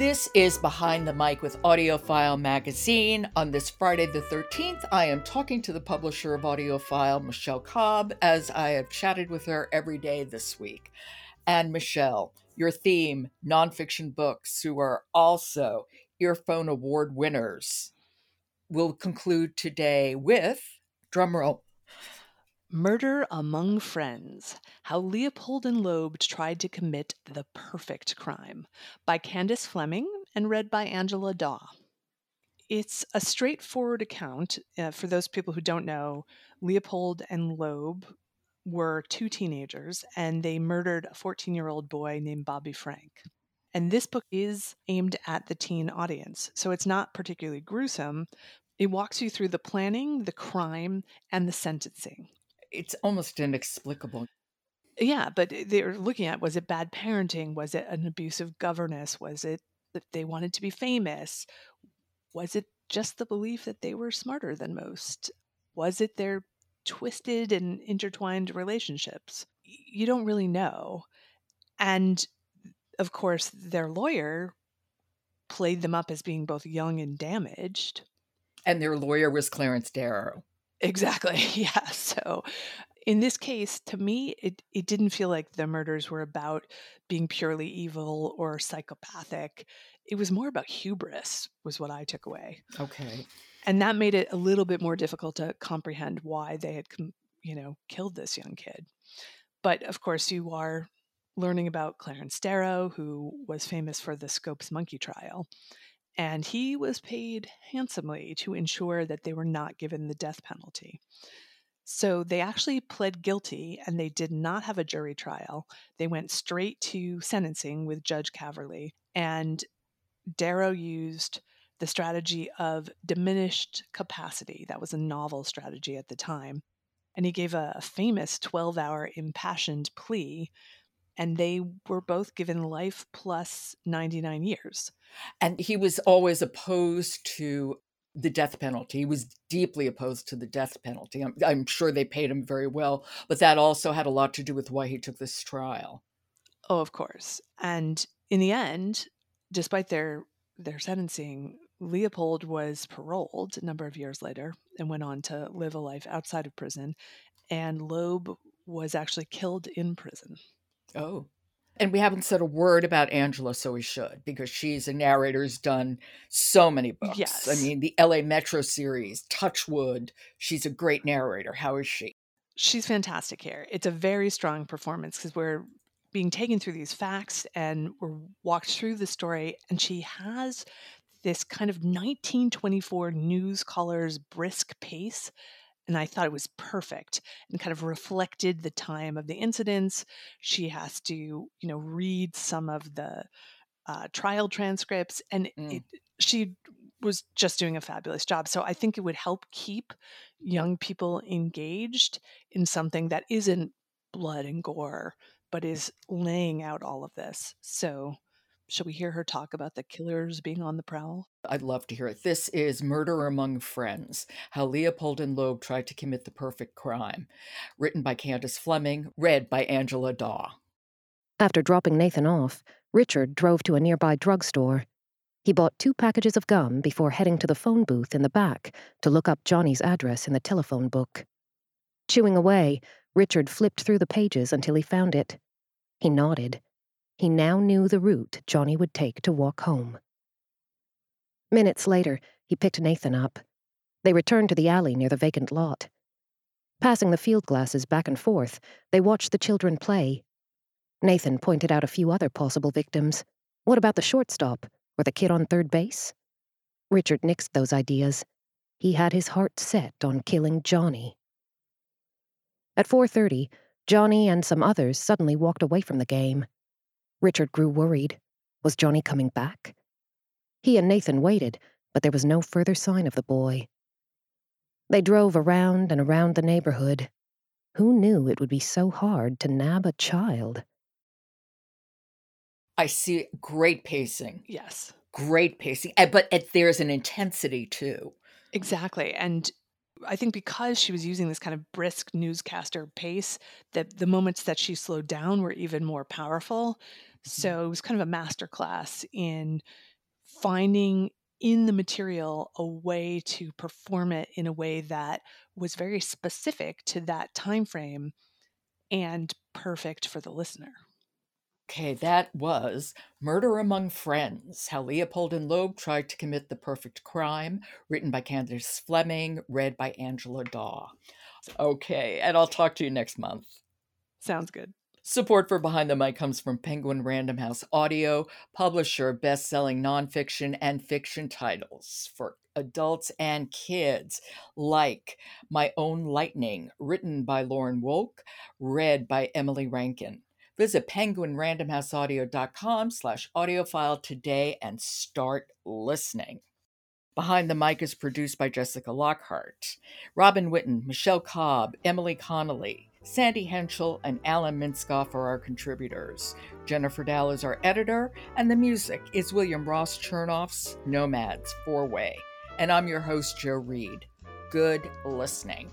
This is Behind the Mic with AudioFile Magazine. On this Friday the 13th, I am talking to the publisher of AudioFile, Michelle Cobb, as I have chatted with her every day this week. And Michelle, your theme, nonfiction books, who are also Earphone Award winners, will conclude today with, drumroll, Murder Among Friends How Leopold and Loeb Tried to Commit the Perfect Crime by Candace Fleming and read by Angela Dawe. It's a straightforward account. Uh, for those people who don't know, Leopold and Loeb were two teenagers and they murdered a 14 year old boy named Bobby Frank. And this book is aimed at the teen audience. So it's not particularly gruesome. It walks you through the planning, the crime, and the sentencing it's almost inexplicable. Yeah, but they're looking at was it bad parenting? Was it an abusive governess? Was it that they wanted to be famous? Was it just the belief that they were smarter than most? Was it their twisted and intertwined relationships? You don't really know. And of course, their lawyer played them up as being both young and damaged. And their lawyer was Clarence Darrow. Exactly. Yeah. So in this case, to me, it, it didn't feel like the murders were about being purely evil or psychopathic. It was more about hubris, was what I took away. Okay. And that made it a little bit more difficult to comprehend why they had, you know, killed this young kid. But of course, you are learning about Clarence Darrow, who was famous for the Scopes monkey trial and he was paid handsomely to ensure that they were not given the death penalty. So they actually pled guilty and they did not have a jury trial. They went straight to sentencing with Judge Caverly. And Darrow used the strategy of diminished capacity. That was a novel strategy at the time. And he gave a, famous 12 hour impassioned plea and they were both given life plus 99 years. And he was always opposed to the death penalty. He was deeply opposed to the death penalty. I'm, I'm, sure they paid him very well, but that also had a lot to do with why he took this trial. Oh, of course. And in the end, despite their their sentencing, Leopold was paroled a number of years later and went on to live a life outside of prison. And Loeb was actually killed in prison. Oh. And we haven't said a word about Angela, so we should, because she's a narrator who's done so many books. Yes. I mean, the LA Metro series, Touchwood, she's a great narrator. How is she? She's fantastic here. It's a very strong performance because we're being taken through these facts and we're walked through the story, and she has this kind of 1924 news caller's brisk pace and I thought it was perfect and kind of reflected the time of the incidents. She has to, you know, read some of the uh, trial transcripts, and mm. it, she was just doing a fabulous job. So I think it would help keep young people engaged in something that isn't blood and gore, but is laying out all of this. So Shall we hear her talk about the killers being on the prowl? I'd love to hear it. This is Murder Among Friends How Leopold and Loeb Tried to Commit the Perfect Crime. Written by Candace Fleming, read by Angela Dawe. After dropping Nathan off, Richard drove to a nearby drugstore. He bought two packages of gum before heading to the phone booth in the back to look up Johnny's address in the telephone book. Chewing away, Richard flipped through the pages until he found it. He nodded. He now knew the route Johnny would take to walk home. Minutes later, he picked Nathan up. They returned to the alley near the vacant lot. Passing the field glasses back and forth, they watched the children play. Nathan pointed out a few other possible victims. What about the shortstop or the kid on third base? Richard nixed those ideas. He had his heart set on killing Johnny. At 4:30, Johnny and some others suddenly walked away from the game. Richard grew worried. Was Johnny coming back? He and Nathan waited, but there was no further sign of the boy. They drove around and around the neighborhood. Who knew it would be so hard to nab a child? I see great pacing. Yes. Great pacing. But there's an intensity too. Exactly. And I think because she was using this kind of brisk newscaster pace, that the moments that she slowed down were even more powerful. Mm-hmm. So it was kind of a master class in finding in the material a way to perform it in a way that was very specific to that time frame and perfect for the listener. Okay, that was Murder Among Friends How Leopold and Loeb Tried to Commit the Perfect Crime, written by Candace Fleming, read by Angela Dawe. Okay, and I'll talk to you next month. Sounds good. Support for Behind the Mic comes from Penguin Random House Audio, publisher of best selling nonfiction and fiction titles for adults and kids, like My Own Lightning, written by Lauren Wolk, read by Emily Rankin. Visit penguinrandomhouseaudio.com slash audiofile today and start listening. Behind the Mic is produced by Jessica Lockhart. Robin Whitten, Michelle Cobb, Emily Connolly, Sandy Henschel, and Alan Minskoff are our contributors. Jennifer Dow is our editor, and the music is William Ross Chernoff's Nomads Four Way. And I'm your host, Jo Reed. Good listening.